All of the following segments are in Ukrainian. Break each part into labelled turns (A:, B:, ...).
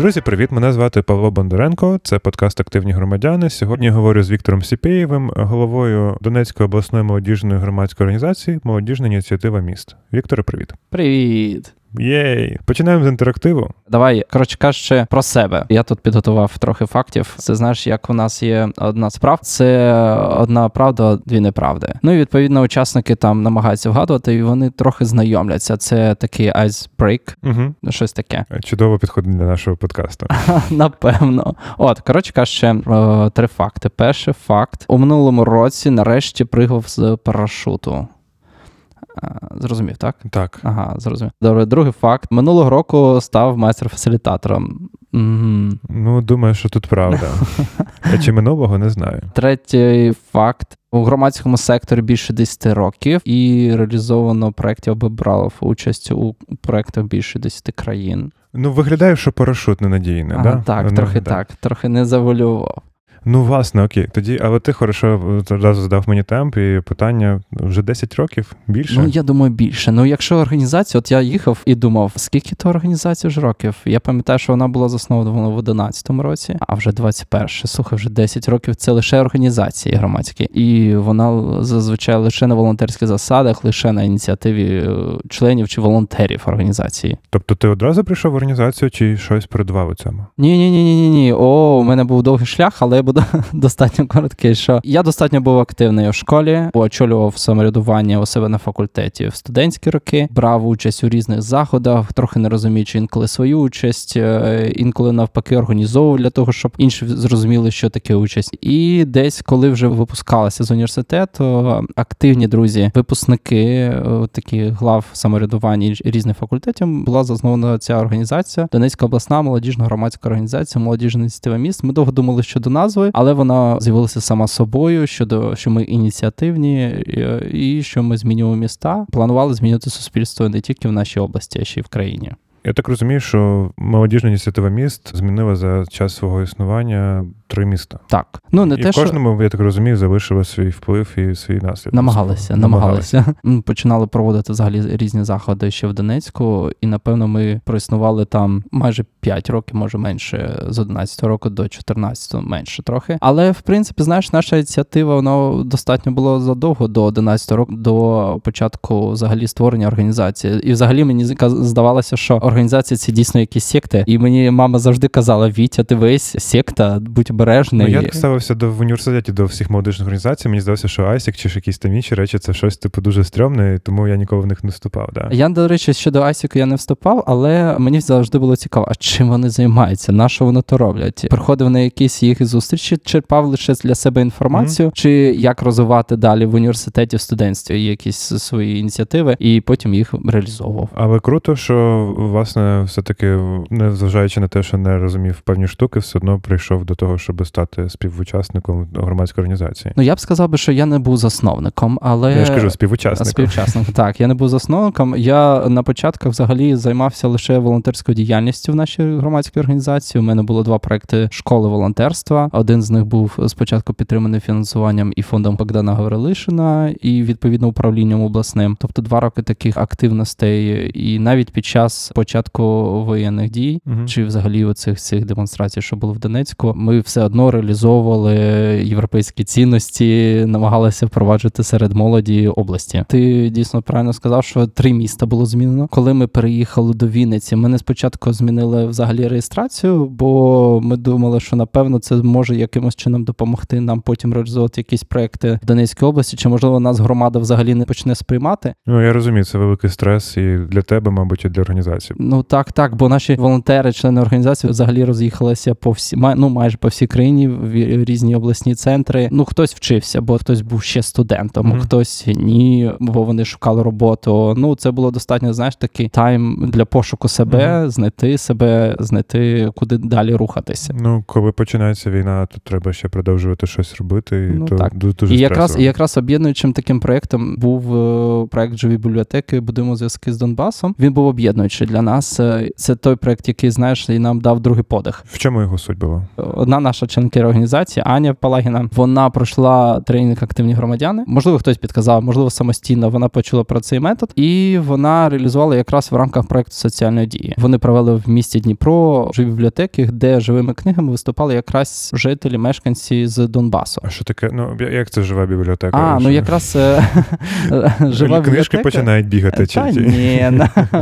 A: Друзі, привіт! Мене звати Павло Бондаренко. Це подкаст Активні громадяни. Сьогодні говорю з Віктором Сіпєєвим, головою Донецької обласної молодіжної громадської організації Молодіжна ініціатива міст. Вікторе, привіт.
B: Привіт.
A: Єй! Починаємо з інтерактиву.
B: Давай, коротше кажучи, про себе. Я тут підготував трохи фактів. Це знаєш, як у нас є одна справ, це одна правда, дві неправди. Ну і відповідно учасники там намагаються вгадувати, і вони трохи знайомляться. Це такий icebreak,
A: Угу.
B: щось таке.
A: Чудово підходить для нашого подкасту.
B: Напевно. От, коротше кажучи, е, три факти. Перший факт: у минулому році нарешті пригав з парашуту. Е, Зрозумів, так?
A: Так.
B: Ага, зрозумів. Добре, другий факт. Минулого року став майстер-фасилітатором. Мгм.
A: Ну, думаю, що тут правда. А чи минулого не знаю.
B: Третій факт. У громадському секторі більше 10 років і реалізовано проєктів або брав участь у проєктах більше 10 країн.
A: Ну, виглядає, що парашут ненадійний,
B: Ага,
A: да?
B: так,
A: Ну,
B: трохи так, трохи не завалював.
A: Ну, власне, окей. Тоді, але ти хорошо одразу задав мені темп і питання вже 10 років більше.
B: Ну, я думаю, більше. Ну, якщо організація, от я їхав і думав, скільки то організацій вже років? Я пам'ятаю, що вона була заснована в 11-му році, а вже 21. Слухай, вже 10 років це лише організації громадські. І вона зазвичай лише на волонтерських засадах, лише на ініціативі е, членів чи волонтерів організації.
A: Тобто ти одразу прийшов в організацію чи щось передував у цьому?
B: Ні, ні, ні, ні, ні. О, у мене був довгий шлях, але я буду достатньо короткий. Що я достатньо був активний у школі, очолював самоврядування у себе на факультеті в студентські роки, брав участь у різних заходах, трохи не розуміючи інколи свою участь, е, інколи навпаки організовував для того, щоб інші зрозуміли, що таке участь. І десь, коли вже випускалася з університету, активні друзі, випускники е, такі глав самоврядування різних факультетів, була заснована ця організація Донецька обласна молодіжна громадська організація, молодіжна ініціатива міст. Ми довго думали щодо назви, але вона з'явилася сама собою щодо що ми ініціативні е, і що ми змінюємо міста. Планували змінювати суспільство не тільки в нашій області, а ще й в країні.
A: Я так розумію, що молодіжна ініціатива міст змінила за час свого існування три міста.
B: Так, ну не
A: і
B: те,
A: в
B: що
A: кожному, я так розумію, залишила свій вплив і свій наслідок.
B: намагалися, намагалися. М, Починали проводити взагалі різні заходи ще в Донецьку, і напевно ми проіснували там майже 5 років, може менше, з 11 року до 14 менше трохи. Але в принципі, знаєш, наша ініціатива вона достатньо було задовго до 11 року, до початку взагалі створення організації. І взагалі мені здавалося, що організація це дійсно якісь секти. І мені мама завжди казала: Вітя, ти весь секта, будь обережний.
A: Ну, я так ставився до в університеті до всіх молодіжних організацій. Мені здалося, що Айсік чи ж якісь там інші речі це щось типу дуже стрьомне, тому я ніколи в них не вступав. Да.
B: Я, до речі, щодо Асіку я не вступав, але мені завжди було цікаво, а чим вони займаються, на що вони то роблять. Приходив на якісь їх зустрічі, черпав лише для себе інформацію, чи як розвивати далі в університеті, в студентстві якісь свої ініціативи, і потім їх реалізовував.
A: Але круто, що власне все-таки, незважаючи на те, що не розумів певні штуки, все одно прийшов до того, щоб стати співучасником громадської організації.
B: Ну я б сказав би, що я не був засновником, але
A: Я ж кажу, співучасником.
B: Співучасник, так. Я не був засновником. Я на початках взагалі займався лише волонтерською діяльністю в нашій громадській організації. У мене було два проекти школи волонтерства. Один з них був спочатку підтриманий фінансуванням і фондом Богдана Гаврилишина, і відповідно управлінням обласним. Тобто два роки таких активностей, і навіть під час початку воєнних дій.
A: Мгм.
B: Чи взагалі оцих цих демонстрацій, що були в Донецьку, ми все одно реалізовували європейські цінності, намагалися впроваджувати серед молоді області. Ти дійсно правильно сказав, що три міста було змінено. Коли ми переїхали до Вінниці, ми не спочатку змінили взагалі реєстрацію, бо ми думали, що напевно це може якимось чином допомогти нам потім реалізовувати якісь проекти в Донецькій області, чи можливо нас громада взагалі не почне сприймати.
A: Ну я розумію, це великий стрес і для тебе, мабуть, і для організації.
B: Ну так, так, бо наші волонтери, члени організації, взагалі роз'їхалися по всі ну, майже по всій країні в різні обласні центри. Ну хтось вчився, бо хтось був ще студентом,
A: Мгм.
B: хтось ні, бо вони шукали роботу. Ну це було достатньо, знаєш, такий тайм для пошуку себе, знайти себе, знайти куди далі рухатися.
A: Ну, коли починається війна, то треба ще продовжувати щось робити, і
B: Ну,
A: то
B: так.
A: ду- дуже
B: І якраз, і якраз об'єднуючим таким проєктом був е, проєкт Живі бібліотеки, будемо зв'язки з Донбасом. Він був об'єднуючий для нас. Е, Це той проєкт, який знаєш, і нам дав другий подих.
A: В чому його суть була?
B: Одна наша членкера організації Аня Палагіна. Вона пройшла тренінг активні громадяни. Можливо, хтось підказав, можливо, самостійно вона почула про цей метод, і вона реалізувала якраз в рамках проекту соціальної дії. Вони провели в місті Дніпро живі бібліотеки, де живими книгами виступали якраз жителі, мешканці з Донбасу.
A: А що таке? Ну як це жива бібліотека?
B: А, ну якраз е, жива
A: Книжки починають бігати. чи-
B: ні,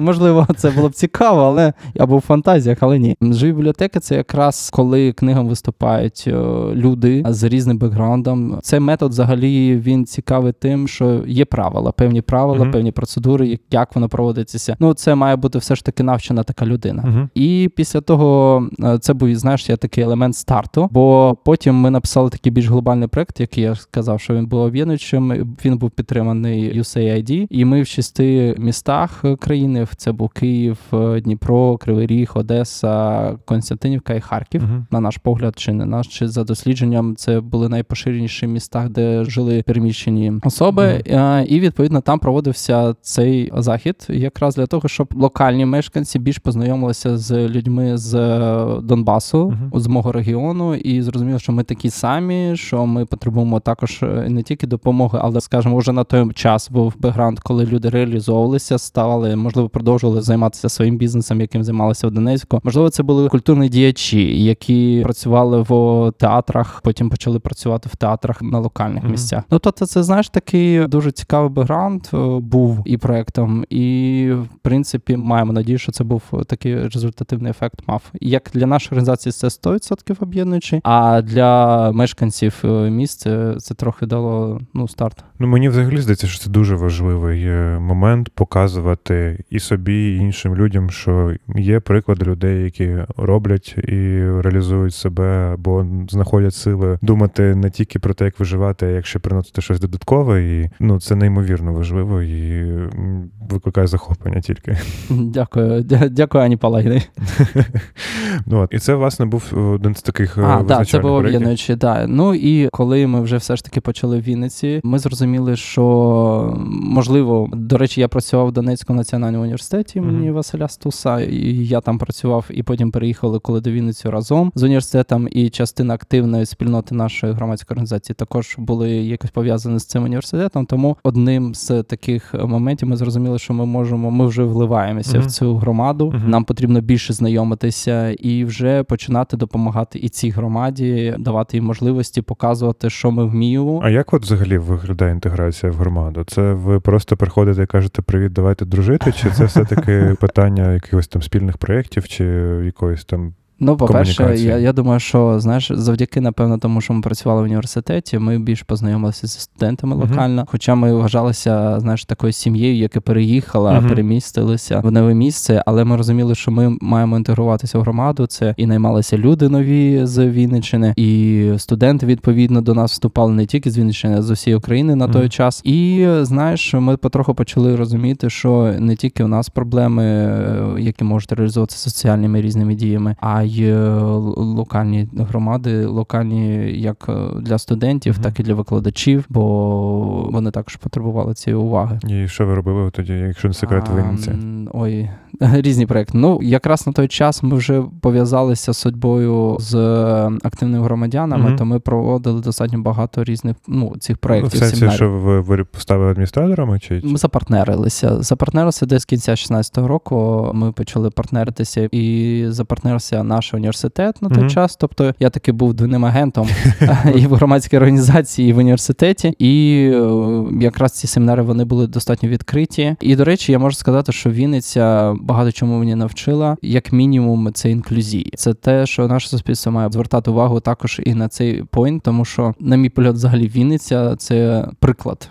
B: можливо, це було б цікаво, але або в фантазіях, але ні. Живі бібліотеки це якраз коли книгам виступають е, люди з різним бекграундом. Цей метод взагалі він цікавий тим, що є правила, певні правила,
A: Мгм.
B: певні процедури, як- воно проводиться. Ну, це має бути все ж таки навчена така людина.
A: Мгм.
B: І після того е, це був, знаєш, є такий елемент старту. Бо потім ми написали такий більш глобальний проект, який я сказав, що він був об'єднуючим. Він був підтриманий USAID, і ми в шести містах країни: це був Київ, е, Дніпро, Кривий Ріг, Одеса, Константинівка і Харків.
A: Мгм.
B: На наш погляд, чи не наш, чи за дослідженням, це були найпоширеніші міста, де жили переміщені особи. Е, І відповідно там проводився цей захід, якраз для того, щоб локальні мешканці більш познайомилися з людьми з е, Донбасу,
A: Мгм.
B: з мого регіону, і зрозуміло, що ми такі самі, що ми потребуємо також е, не тільки допомоги, але скажімо, вже на той час був бекграунд, коли люди реалізовувалися, ставали, можливо, продовжували займатися своїм бізнесом, яким займалися в Донецьку. Можливо, це були культурні діячі, які працювали в театрах, потім почали працювати в театрах на локальних
A: Мгм.
B: місцях. Ну тобто, це знаєш такий дуже цікавий бекграунд е, був і проектом, і в принципі маємо надію, що це був такий результативний ефект. Мав як для нашої організації це 100% об'єднуючий, а для мешканців е, міст це, це трохи дало ну старт.
A: Ну мені взагалі здається, що це дуже важливий е, момент показувати і собі, і іншим людям, що є приклади людей, які роблять і реалізують себе або знаходять сили думати не тільки про те, як виживати, а як ще приносити щось додаткове. І ну це неймовірно важливо і викликає захоплення тільки.
B: Дякую, дякую, Ані Палагіної.
A: Ну от і це власне був один з таких е,
B: А, так, це було
A: проєктів.
B: да. Ну і коли ми вже все ж таки почали в Вінниці, ми зрозуміли, що можливо, до речі, я працював в Донецькому національному університеті імені
A: Мгм.
B: Василя Стуса, і я там працював, і потім переїхали коли до Вінниці разом з університетом, і частина активної спільноти нашої громадської організації також були якось пов'язані з цим університетом. Тому одним з таких моментів ми зрозуміли, що ми можемо, ми вже вливаємося
A: Мгм.
B: в цю громаду.
A: Мгм.
B: Нам потрібно більше знайомитися і вже починати допомагати і цій громаді, давати їм можливості показувати, що ми вміємо.
A: А як от взагалі виглядає інтеграція в громаду? Це ви просто приходите і кажете привіт, давайте дружити? Чи це все-таки питання якихось там спільних проєктів, чи якоїсь там
B: Ну, по-перше, я, я думаю, що знаєш, завдяки, напевно, тому, що ми працювали в університеті, ми більш познайомилися зі студентами
A: Мгм.
B: локально. Хоча ми вважалися, знаєш, такою сім'єю, яка переїхала,
A: Мгм.
B: перемістилися в нове місце, але ми розуміли, що ми маємо інтегруватися в громаду. Це і наймалися люди нові з Вінниччини, і студенти відповідно до нас вступали не тільки з Вінниччини, а з усієї України на той
A: Мгм.
B: час. І знаєш, ми потроху почали розуміти, що не тільки у нас проблеми, е, які можуть реалізовуватися соціальними різними діями, а й е, локальні громади, локальні як е, для студентів,
A: Мгм.
B: так і для викладачів, бо вони також потребували цієї уваги.
A: і що ви робили тоді, якщо не секрет
B: м, Ой, різні проекти. Ну, якраз на той час ми вже пов'язалися з судьбою з е, активними громадянами,
A: Мгм.
B: то ми проводили достатньо багато різних ну, цих
A: Ну, в
B: проєктів.
A: сенсі, що ви, ви поставили адміністраторами? Чи
B: Ми запартнерилися. Запартнерилися десь кінця 16-го року. Ми почали партнеритися і запартнерився наш університет на той
A: Мгм.
B: час. Тобто я таки був двійним агентом і в громадській організації, і в університеті. І е, якраз ці семінари вони були достатньо відкриті. І до речі, я можу сказати, що Вінниця багато чому мені навчила, як мінімум, це інклюзії. Це те, що наше суспільство має звертати увагу також і на цей поінт, тому що, на мій погляд, взагалі Вінниця це приклад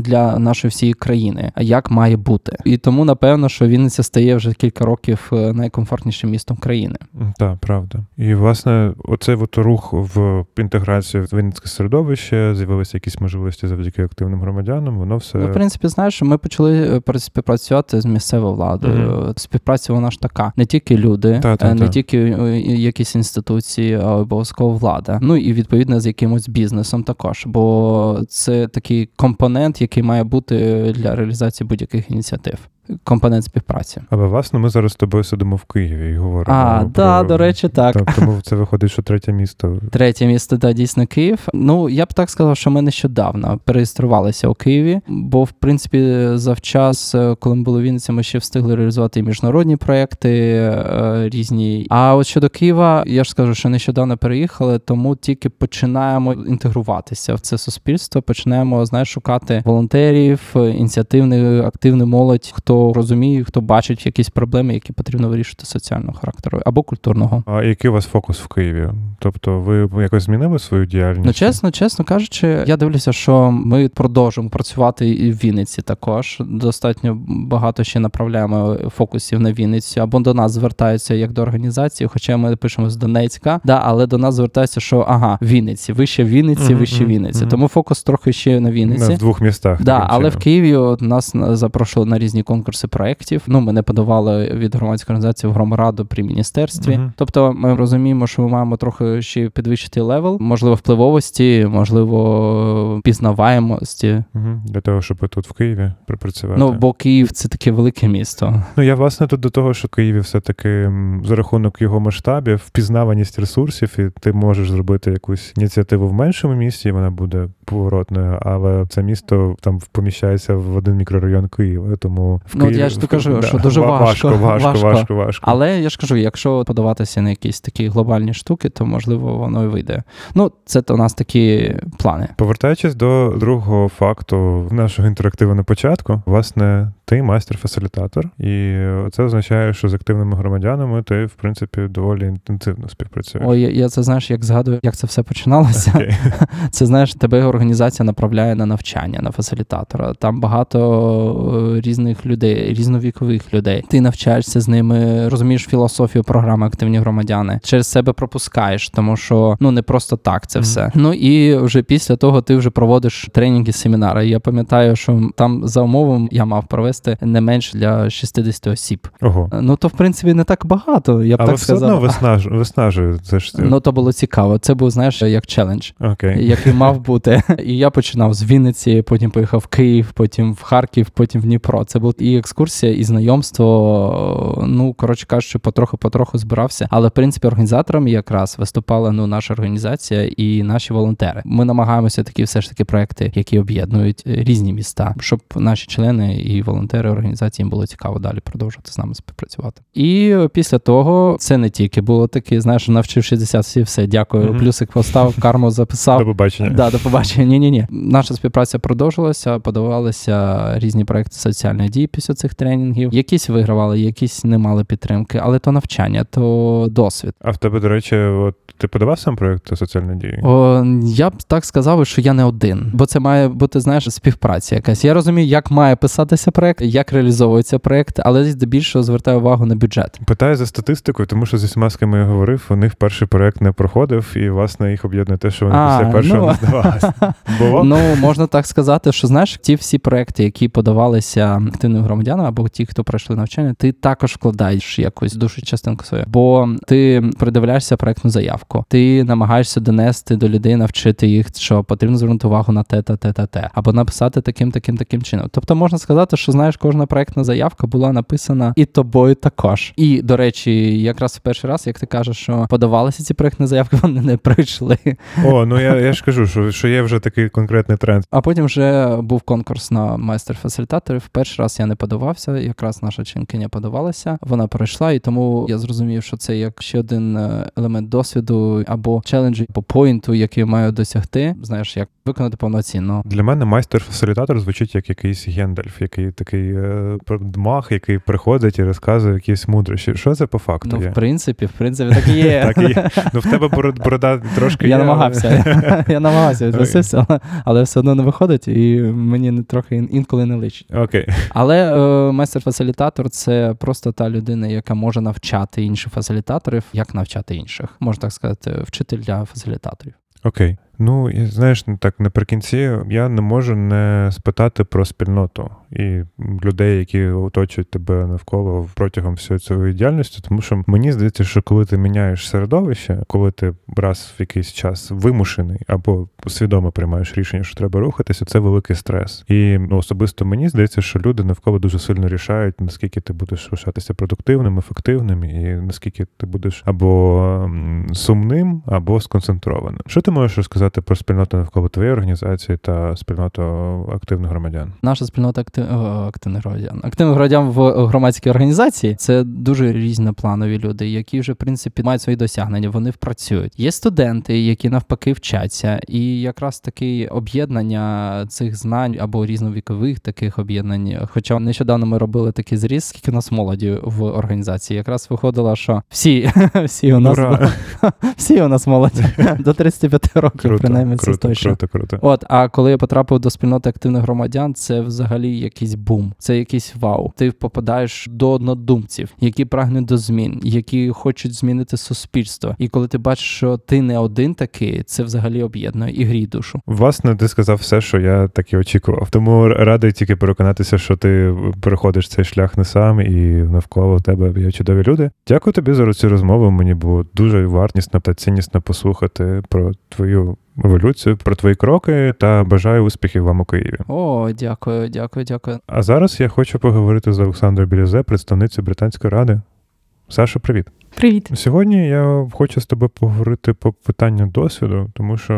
B: для нашої всієї країни, а як має бути. І тому напевно, що Вінниця стає вже кілька років е, найкомфортнішим містом країни.
A: Так, правда. І власне, оцей от рух в інтеграцію в Вінницьке середовище, з'явилися якісь можливості завдяки активним громадянам. Воно все
B: Ну, в принципі, знаєш, ми почали е, співпрацювати з місцевою владою.
A: Мгм.
B: Співпраця вона ж така: не тільки люди,
A: Та-та-та.
B: е, не тільки якісь інституції, а обов'язково влада. Ну і відповідно з якимось бізнесом також. Бо це такий компонент, який має бути для реалізації будь-яких ініціатив. Компонент співпраці.
A: Але власне ми зараз з тобою сидимо в Києві і говоримо.
B: А,
A: про...
B: да, до речі, так.
A: Т- Тому це виходить, що третє місто.
B: Третє місто, да, дійсно Київ. Ну, я б так сказав, що ми нещодавно переєструвалися у Києві, бо, в принципі, завчас, е, коли ми були в Вінниці, ми ще встигли реалізувати і міжнародні проекти е, різні. А от щодо Києва, я ж скажу, що нещодавно переїхали, тому тільки починаємо інтегруватися в це суспільство, починаємо знаєш, шукати волонтерів, ініціативних, активну молодь, хто розуміє, хто бачить якісь проблеми, які потрібно вирішити соціального характеру або культурного.
A: А який у вас фокус в Києві? Тобто ви якось змінили свою діяльність?
B: Ну, чесно, чесно кажучи, я дивлюся, що ми продовжуємо працювати і в Вінниці також. Достатньо багато ще направляємо фокусів на Вінницю, або до нас звертаються як до організації, хоча ми пишемо з Донецька, да, але до нас звертаються, що ага, Вінниці, вище Вінниці, вище Вінниці. Тому фокус трохи ще на Вінниці.
A: В двох містах.
B: Да, але в. Києві от нас запрошували на різні конкурси проєктів. Ну, мене подавали від громадської організації в Громраду при міністерстві.
A: Мгм.
B: Тобто, ми розуміємо, що ми маємо трохи ще підвищити level, можливо, впливовості, можливо, пізнаваємості.
A: Мгм. Для того, щоб тут в Києві припрацювати.
B: Ну, бо Київ це таке велике місто.
A: Ну, я власне тут до того, що в Києві все-таки за рахунок його масштабів, впізнаваність ресурсів, і ти можеш зробити якусь ініціативу в меншому місті, і вона буде поворотною, але це місто там поміщається в один мікрорайон Києва. Тому в
B: Ну, от я ж то кажу, що дуже важко,
A: важко, важко,
B: важко.
A: важко, важко.
B: Але я ж кажу, якщо подаватися на якісь такі глобальні штуки, то можливо воно і вийде. Ну, це у нас такі плани.
A: Повертаючись до другого факту нашого інтерактиву на початку, власне, ти майстер-фасилітатор, і це означає, що з активними громадянами ти, в принципі, доволі інтенсивно співпрацюєш.
B: Ой, я, я це знаєш, як згадую, як це все починалося.
A: Окей.
B: Це знаєш, тебе організація направляє на навчання на фасилітатора. Там багато е, різних людей, різновікових людей. Ти навчаєшся з ними, розумієш філософію програми Активні громадяни. Через себе пропускаєш, тому що ну не просто так це
A: Мгм.
B: все. Ну і вже після того ти вже проводиш тренінги, семінари. Я пам'ятаю, що там за умовом я мав провести не менше для 60 осіб.
A: Ого.
B: Ну то в принципі не так багато. Я б
A: Але
B: так
A: все
B: сказав.
A: одно виснаж... виснажує. Це ж
B: Ну то було цікаво. Це був знаєш як челендж
A: окей.
B: який мав бути. І я починав з Вінниці, потім поїхав в Київ, потім в Харків, потім в Дніпро. Це була і екскурсія, і знайомство. Ну, коротше кажучи, потроху-потроху збирався. Але в принципі організатором якраз виступала ну наша організація і наші волонтери. Ми намагаємося такі все ж таки проекти, які об'єднують різні міста, щоб наші члени і волонтери організації їм було цікаво далі продовжувати з нами співпрацювати. І після того це не тільки було таке, знаєш, навчив 60 всі, все, дякую.
A: Мгм.
B: Плюсик поставив, карму записав.
A: До побачення.
B: Да, до побачення. Ні, ні, ні. Наша співпраця продовжилася, подавалися різні проекти соціальної дії після цих тренінгів. Якісь вигравали, якісь не мали підтримки, але то навчання, то досвід.
A: А в тебе, до речі, от ти подавав сам проєкт соціальної дії?
B: О, я б так сказав, що я не один, бо це має бути знаєш співпраця якась. Я розумію, як має писатися проект, як реалізовується проект, але здебільшого звертаю увагу на бюджет.
A: Питаю за статистикою, тому що зі всіма, з ким я говорив, у них перший проєкт не проходив, і власне їх об'єднує те, що вони
B: А,
A: після першого
B: ну.
A: не здавалися. Було?
B: Ну можна так сказати, що знаєш, ті всі проекти, які подавалися активним громадянам, або ті, хто пройшли навчання, ти також вкладаєш якусь душу частинку свою, бо ти придивляєшся проектну заявку, ти намагаєшся донести до людей, навчити їх, що потрібно звернути увагу на те, та те, та те, або написати таким, таким, таким чином. Тобто можна сказати, що знаєш, кожна проектна заявка була написана і тобою також. І до речі, якраз в перший раз, як ти кажеш, що подавалися ці проектні заявки, вони не прийшли.
A: О, ну я, я ж кажу, що, що є вже такий конкретний тренд.
B: А потім вже був конкурс на майстер-фасилітаторів. Перший раз я не подавався, якраз наша чинкиня подавалася. Вона пройшла, і тому я зрозумів, що це як ще один е, елемент досвіду або челенджу, по поінту, який маю досягти. Знаєш, як виконати повноцінно.
A: Для мене майстер-фасилітатор звучить як якийсь Гендальф, який такий е, мах, який приходить і розказує якісь мудрощі. Що це по факту
B: Ну,
A: є?
B: в принципі, в принципі, так і є.
A: Так і є. Ну, в тебе борода трошки
B: Я
A: є,
B: намагався. Я намагався відносився, але, але все одно не виходить, і мені не трохи інколи не личить.
A: Окей.
B: Але е, майстер-фасилітатор це просто та людина, яка може навчати інших фасилітаторів, як навчати інших. Можна так сказати, вчитель для фасилітаторів.
A: Окей. Ну, і знаєш, ну, так наприкінці я не можу не спитати про спільноту і людей, які оточують тебе навколо протягом всієї цієї діяльності, тому що мені здається, що коли ти міняєш середовище, коли ти раз в якийсь час вимушений або свідомо приймаєш рішення, що треба рухатися, це великий стрес. І ну, особисто мені здається, що люди навколо дуже сильно рішають, наскільки ти будеш лишатися продуктивним, ефективним, і наскільки ти будеш або сумним, або сконцентрованим. Що ти можеш розказати про спільноту навколо твоєї організації та спільноту активних громадян?
B: Наша спільнота актив... активних громадян. Активних громадян в громадській організації це дуже різнопланові люди, які вже в принципі мають свої досягнення. Вони працюють. Є студенти, які навпаки вчаться, і якраз таке об'єднання цих знань або різновікових таких об'єднань. Хоча нещодавно ми робили такий зріз, скільки у нас молоді в організації. Якраз виходило, що всі, всі у нас всі у нас молоді до 35 років, принаймні це
A: круто,
B: точно.
A: круто, круто.
B: От, а коли я потрапив до спільноти активних громадян, це взагалі якийсь бум, це якийсь вау. Ти попадаєш до однодумців, які прагнуть до змін, які хочуть змінити суспільство. І коли ти бачиш, що ти не один такий, це взагалі об'єднує і гріє душу.
A: Власне, ти сказав все, що я так і очікував. Тому радий тільки переконатися, що ти переходиш цей шлях не сам, і навколо тебе є чудові люди. Дякую тобі за цю розмову. Мені було дуже вартісно та ціннісно послухати про твою еволюцію, про твої кроки та бажаю успіхів вам у Києві.
B: О, дякую, дякую, дякую.
A: А зараз я хочу поговорити з Олександрою Білізе, представницею Британської ради. Саша, привіт.
C: Привіт.
A: Сьогодні я хочу з тобою поговорити по питанню досвіду, тому що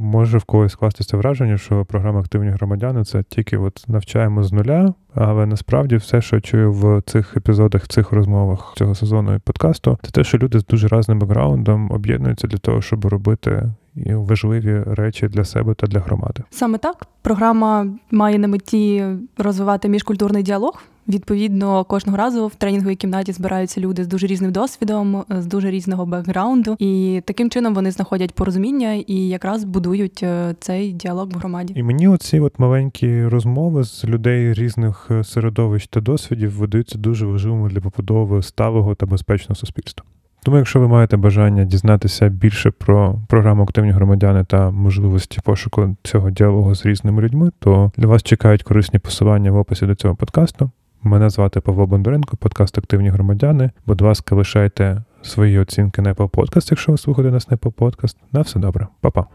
A: може в когось скластися враження, що програма активні громадяни це тільки от навчаємо з нуля, але насправді все, що я чую в цих епізодах, в цих розмовах цього сезону і подкасту, це те, що люди з дуже разним бекграундом об'єднуються для того, щоб робити і важливі речі для себе та для громади.
C: Саме так програма має на меті розвивати міжкультурний діалог. Відповідно, кожного разу в тренінговій кімнаті збираються люди з дуже різним досвідом, з дуже різного бекграунду, і таким чином вони знаходять порозуміння і якраз будують е, цей діалог в громаді.
A: І мені оці от маленькі розмови з людей різних е, середовищ та досвідів видаються дуже важливими для побудови сталого та безпечного суспільства. Тому, якщо ви маєте бажання дізнатися більше про програму активні громадяни та можливості пошуку цього діалогу з різними людьми, то для вас чекають корисні посилання в описі до цього подкасту. Мене звати Павло Бондаренко, подкаст Активні громадяни. Будь ласка, лишайте свої оцінки на Apple Podcast, якщо ви слухаєте нас на Apple Podcast. На все добре, Па-па.